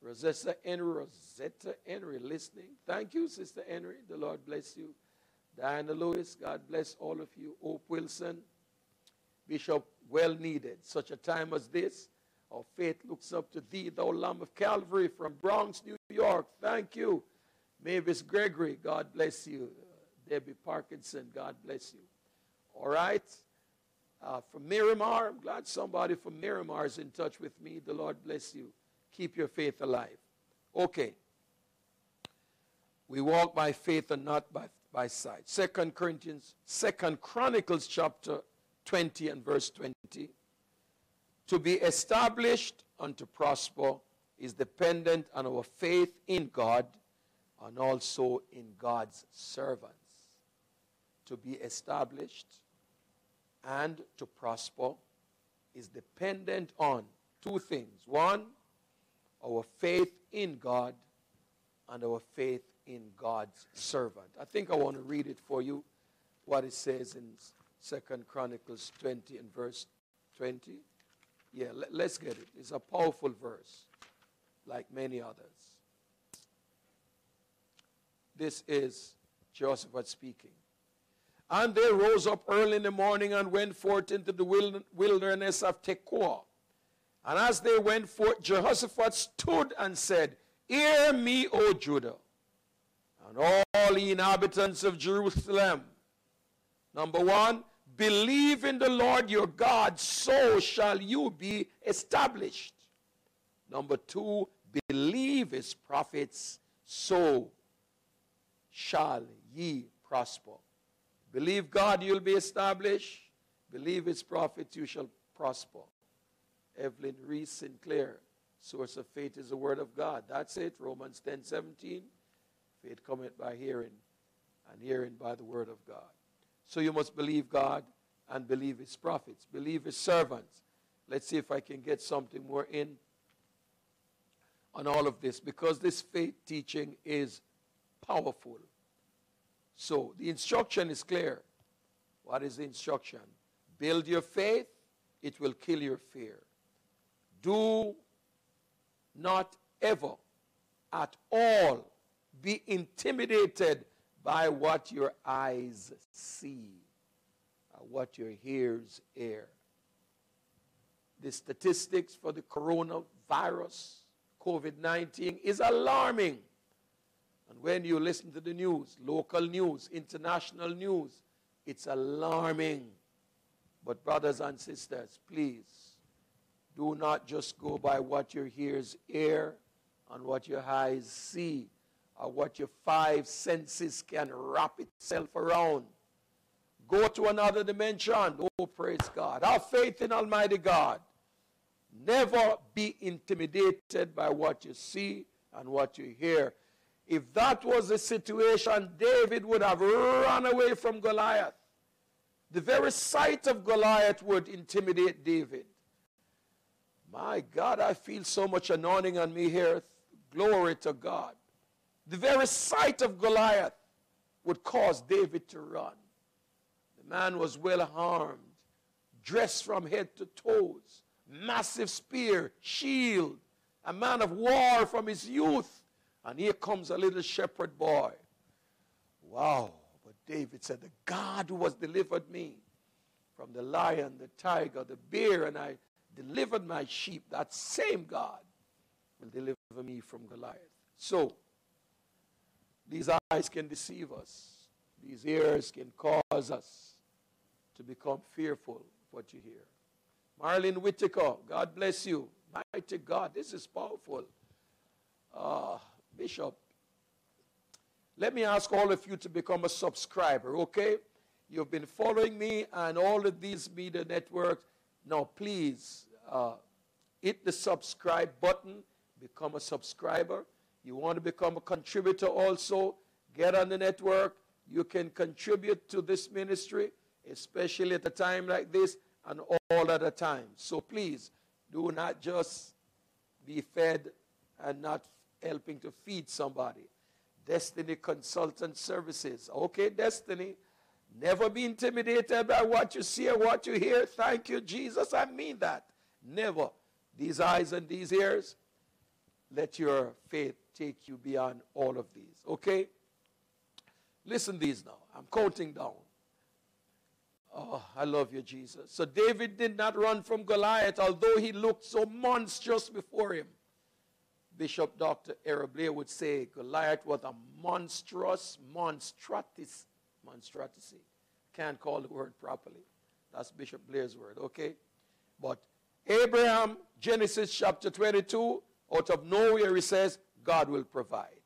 Rosetta Henry, Rosetta Henry listening. Thank you, Sister Henry. The Lord bless you. Diana Lewis, God bless all of you. Hope Wilson, Bishop, well needed. Such a time as this, our faith looks up to thee, thou Lamb of Calvary from Bronx, New York. Thank you. Mavis Gregory, God bless you. Debbie Parkinson, God bless you. All right uh, from Miramar. I'm glad somebody from Miramar is in touch with me. The Lord bless you. Keep your faith alive. Okay. We walk by faith and not by, by sight. Second Corinthians, Second Chronicles chapter 20 and verse 20. To be established and to prosper is dependent on our faith in God and also in God's servants. To be established and to prosper is dependent on two things. One, our faith in God and our faith in God's servant. I think I want to read it for you, what it says in Second Chronicles 20 and verse 20. Yeah, let, us get it. It's a powerful verse, like many others. This is Joseph speaking. And they rose up early in the morning and went forth into the wilderness of Tekoa. And as they went forth, Jehoshaphat stood and said, Hear me, O Judah, and all the inhabitants of Jerusalem. Number one, believe in the Lord your God, so shall you be established. Number two, believe his prophets, so shall ye prosper. Believe God, you'll be established. Believe his prophets, you shall prosper. Evelyn Reese Sinclair, source of faith is the word of God. That's it, Romans 10 17. Faith cometh by hearing, and hearing by the word of God. So you must believe God and believe his prophets, believe his servants. Let's see if I can get something more in on all of this because this faith teaching is powerful. So the instruction is clear. What is the instruction? Build your faith, it will kill your fear. Do not ever at all be intimidated by what your eyes see, what your ears hear. The statistics for the coronavirus, COVID 19, is alarming. And when you listen to the news, local news, international news, it's alarming. But, brothers and sisters, please do not just go by what your ears hear and what your eyes see what your five senses can wrap itself around. Go to another dimension. Oh, praise God. Have faith in Almighty God. Never be intimidated by what you see and what you hear. If that was the situation, David would have run away from Goliath. The very sight of Goliath would intimidate David. My God, I feel so much anointing on me here. Glory to God. The very sight of Goliath would cause David to run. The man was well armed, dressed from head to toes, massive spear, shield, a man of war from his youth. And here comes a little shepherd boy. Wow. But David said, The God who has delivered me from the lion, the tiger, the bear, and I delivered my sheep, that same God will deliver me from Goliath. So, these eyes can deceive us. These ears can cause us to become fearful of what you hear. Marlene Whitaker, God bless you. Mighty God, this is powerful. Uh, Bishop, let me ask all of you to become a subscriber, okay? You've been following me and all of these media networks. Now, please uh, hit the subscribe button, become a subscriber. You want to become a contributor also, get on the network. You can contribute to this ministry, especially at a time like this and all other times. So please, do not just be fed and not helping to feed somebody. Destiny Consultant Services. Okay, Destiny. Never be intimidated by what you see or what you hear. Thank you, Jesus. I mean that. Never. These eyes and these ears, let your faith take you beyond all of these. Okay? Listen these now. I'm counting down. Oh, I love you, Jesus. So David did not run from Goliath, although he looked so monstrous before him. Bishop Dr. Herro Blair would say Goliath was a monstrous monstratis. Monstrosity. Can't call the word properly. That's Bishop Blair's word, okay? But Abraham, Genesis chapter 22, out of nowhere he says, God will provide.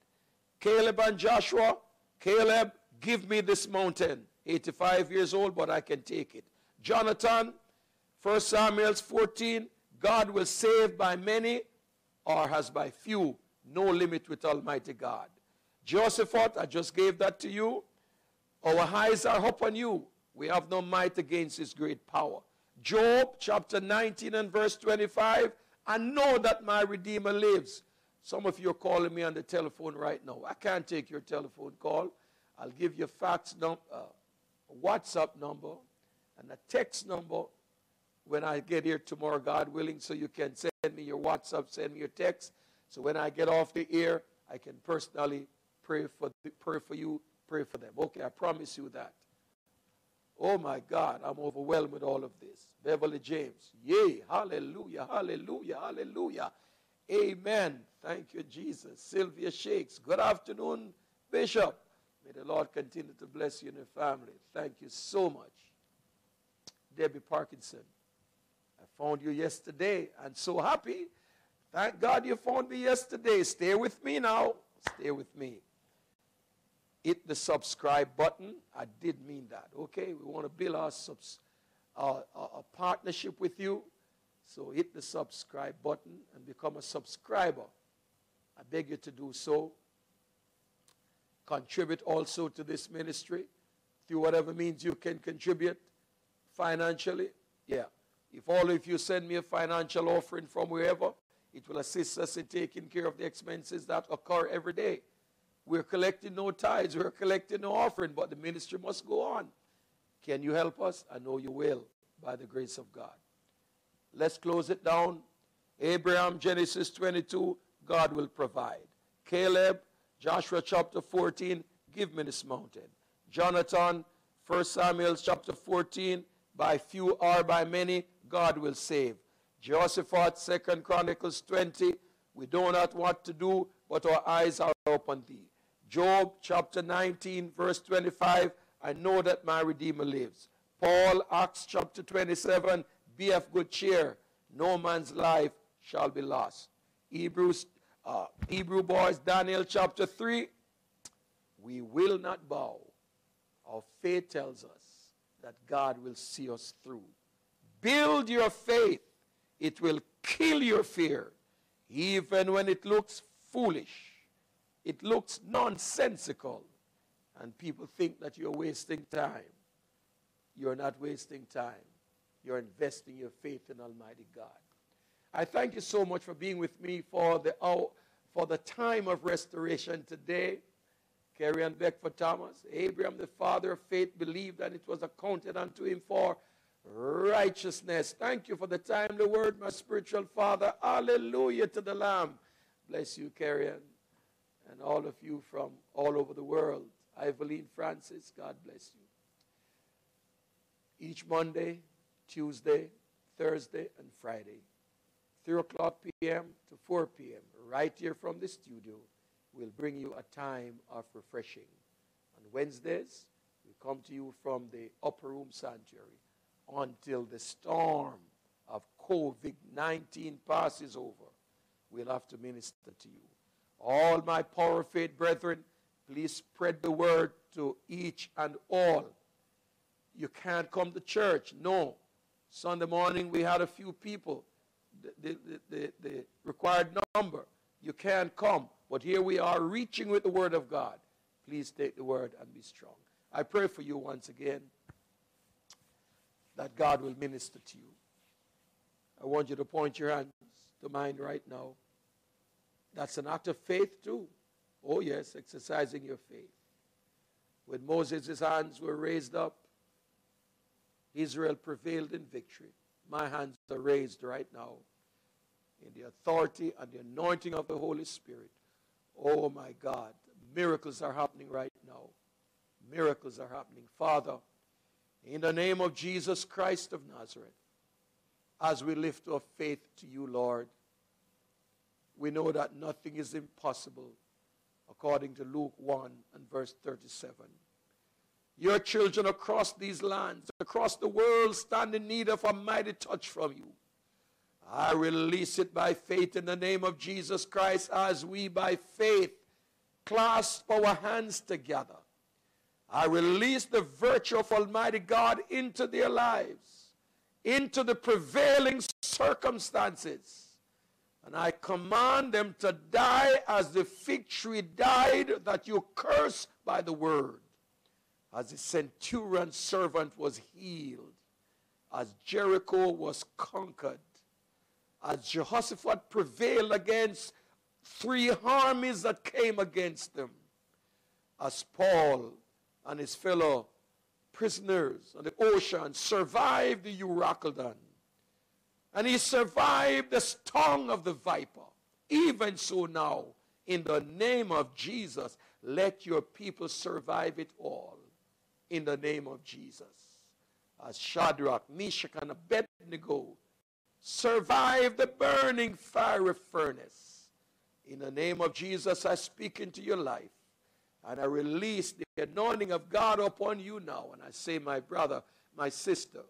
Caleb and Joshua, Caleb, give me this mountain. 85 years old, but I can take it. Jonathan, 1 Samuel 14, God will save by many or has by few. No limit with Almighty God. Jehoshaphat, I just gave that to you. Our eyes are upon you. We have no might against his great power. Job chapter 19 and verse 25. I know that my Redeemer lives. Some of you are calling me on the telephone right now. I can't take your telephone call. I'll give you a fax number, uh, WhatsApp number, and a text number when I get here tomorrow, God willing, so you can send me your WhatsApp, send me your text. So when I get off the air, I can personally pray for, the, pray for you, pray for them. Okay, I promise you that. Oh my God, I'm overwhelmed with all of this. Beverly James, yay, hallelujah, hallelujah, hallelujah. Amen. Thank you, Jesus. Sylvia Shakes, good afternoon, Bishop. May the Lord continue to bless you and your family. Thank you so much. Debbie Parkinson, I found you yesterday and so happy. Thank God you found me yesterday. Stay with me now. Stay with me hit the subscribe button. I did mean that, okay? We want to build our subs, uh, a partnership with you. So hit the subscribe button and become a subscriber. I beg you to do so. Contribute also to this ministry through whatever means you can contribute financially. Yeah. If all of you send me a financial offering from wherever, it will assist us in taking care of the expenses that occur every day. We're collecting no tithes, we're collecting no offering, but the ministry must go on. Can you help us? I know you will by the grace of God. Let's close it down. Abraham, Genesis 22, God will provide. Caleb, Joshua chapter 14, give me this mountain. Jonathan, 1 Samuel chapter 14, by few or by many, God will save. Jehoshaphat, 2 Chronicles 20, we do not what to do, but our eyes are upon thee. Job chapter 19, verse 25, I know that my Redeemer lives. Paul, Acts chapter 27, be of good cheer. No man's life shall be lost. Hebrews, uh, Hebrew boys, Daniel chapter 3, we will not bow. Our faith tells us that God will see us through. Build your faith. It will kill your fear, even when it looks foolish. It looks nonsensical, and people think that you're wasting time. You're not wasting time. You're investing your faith in Almighty God. I thank you so much for being with me for the, hour, for the time of restoration today. Carrie Ann Beckford Thomas, Abraham, the father of faith, believed that it was accounted unto him for righteousness. Thank you for the time, the word, my spiritual father. Hallelujah to the Lamb. Bless you, Carrie and all of you from all over the world. Evelyn Francis, God bless you. Each Monday, Tuesday, Thursday, and Friday, 3 o'clock p.m. to 4 p.m., right here from the studio, we'll bring you a time of refreshing. On Wednesdays, we come to you from the upper room sanctuary until the storm of COVID 19 passes over. We'll have to minister to you. All my power faith brethren, please spread the word to each and all. You can't come to church. No. Sunday morning we had a few people, the, the, the, the required number. You can't come. But here we are reaching with the word of God. Please take the word and be strong. I pray for you once again that God will minister to you. I want you to point your hands to mine right now. That's an act of faith too. Oh, yes, exercising your faith. When Moses' hands were raised up, Israel prevailed in victory. My hands are raised right now in the authority and the anointing of the Holy Spirit. Oh, my God, miracles are happening right now. Miracles are happening. Father, in the name of Jesus Christ of Nazareth, as we lift our faith to you, Lord, we know that nothing is impossible, according to Luke 1 and verse 37. Your children across these lands, across the world, stand in need of a mighty touch from you. I release it by faith in the name of Jesus Christ as we, by faith, clasp our hands together. I release the virtue of Almighty God into their lives, into the prevailing circumstances and I command them to die as the fig tree died that you curse by the word. As the centurion servant was healed, as Jericho was conquered, as Jehoshaphat prevailed against three armies that came against them, as Paul and his fellow prisoners on the ocean survived the Euroclydon, and he survived the sting of the viper. Even so now, in the name of Jesus, let your people survive it all. In the name of Jesus. as Shadrach, Meshach, and Abednego survived the burning fiery furnace. In the name of Jesus, I speak into your life and I release the anointing of God upon you now. And I say, my brother, my sister,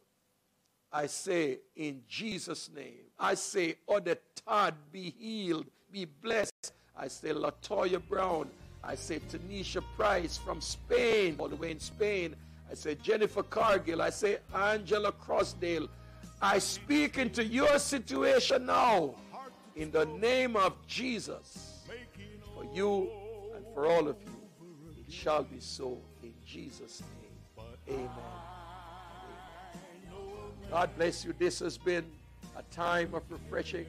I say in Jesus' name. I say, Odette Todd, be healed, be blessed. I say, Latoya Brown. I say, Tanisha Price from Spain, all the way in Spain. I say, Jennifer Cargill. I say, Angela Crossdale. I speak into your situation now in the name of Jesus for you and for all of you. It shall be so in Jesus' name. Amen. God bless you. This has been a time of refreshing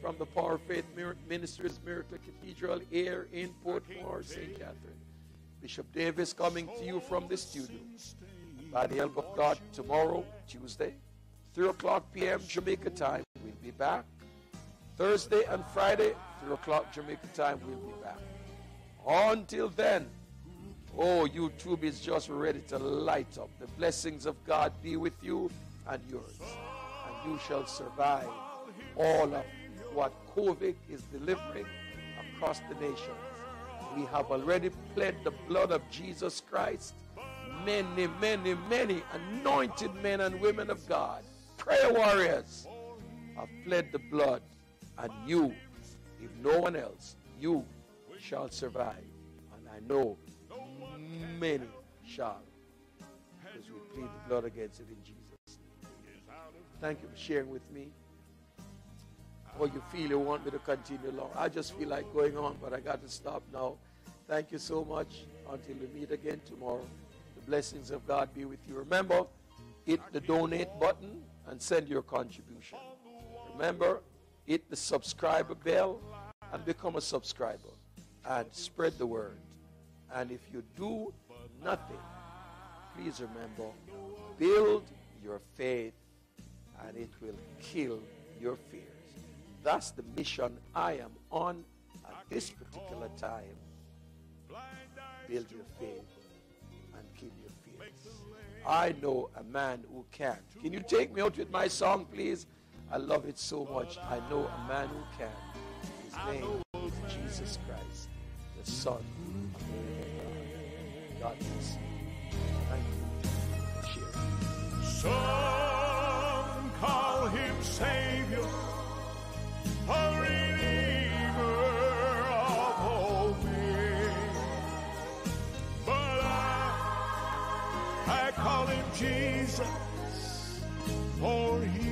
from the Power of Faith Ministries Miracle Cathedral here in Portmore, St. Catherine. Bishop Davis coming to you from the studio. By the help of God, tomorrow, Tuesday, 3 o'clock p.m. Jamaica time, we'll be back. Thursday and Friday, 3 o'clock Jamaica time, we'll be back. Until then, oh, YouTube is just ready to light up. The blessings of God be with you and yours. And you shall survive all of what COVID is delivering across the nation. We have already pled the blood of Jesus Christ. Many, many, many anointed men and women of God, prayer warriors, have pled the blood. And you, if no one else, you shall survive. And I know many shall. Because we plead the blood against it in Jesus. Thank you for sharing with me. Or you feel you want me to continue long. I just feel like going on, but I got to stop now. Thank you so much. Until we meet again tomorrow. The blessings of God be with you. Remember, hit the donate button and send your contribution. Remember, hit the subscriber bell and become a subscriber and spread the word. And if you do nothing, please remember, build your faith and it will kill your fears. That's the mission I am on at this particular time. Build your faith I know a man who can. Can you take me out with my song, please? I love it so much. I know a man who can. His name is Jesus Christ, the Son of the God. God bless you. Thank you sharing. Some call him Savior, a Jesus, for he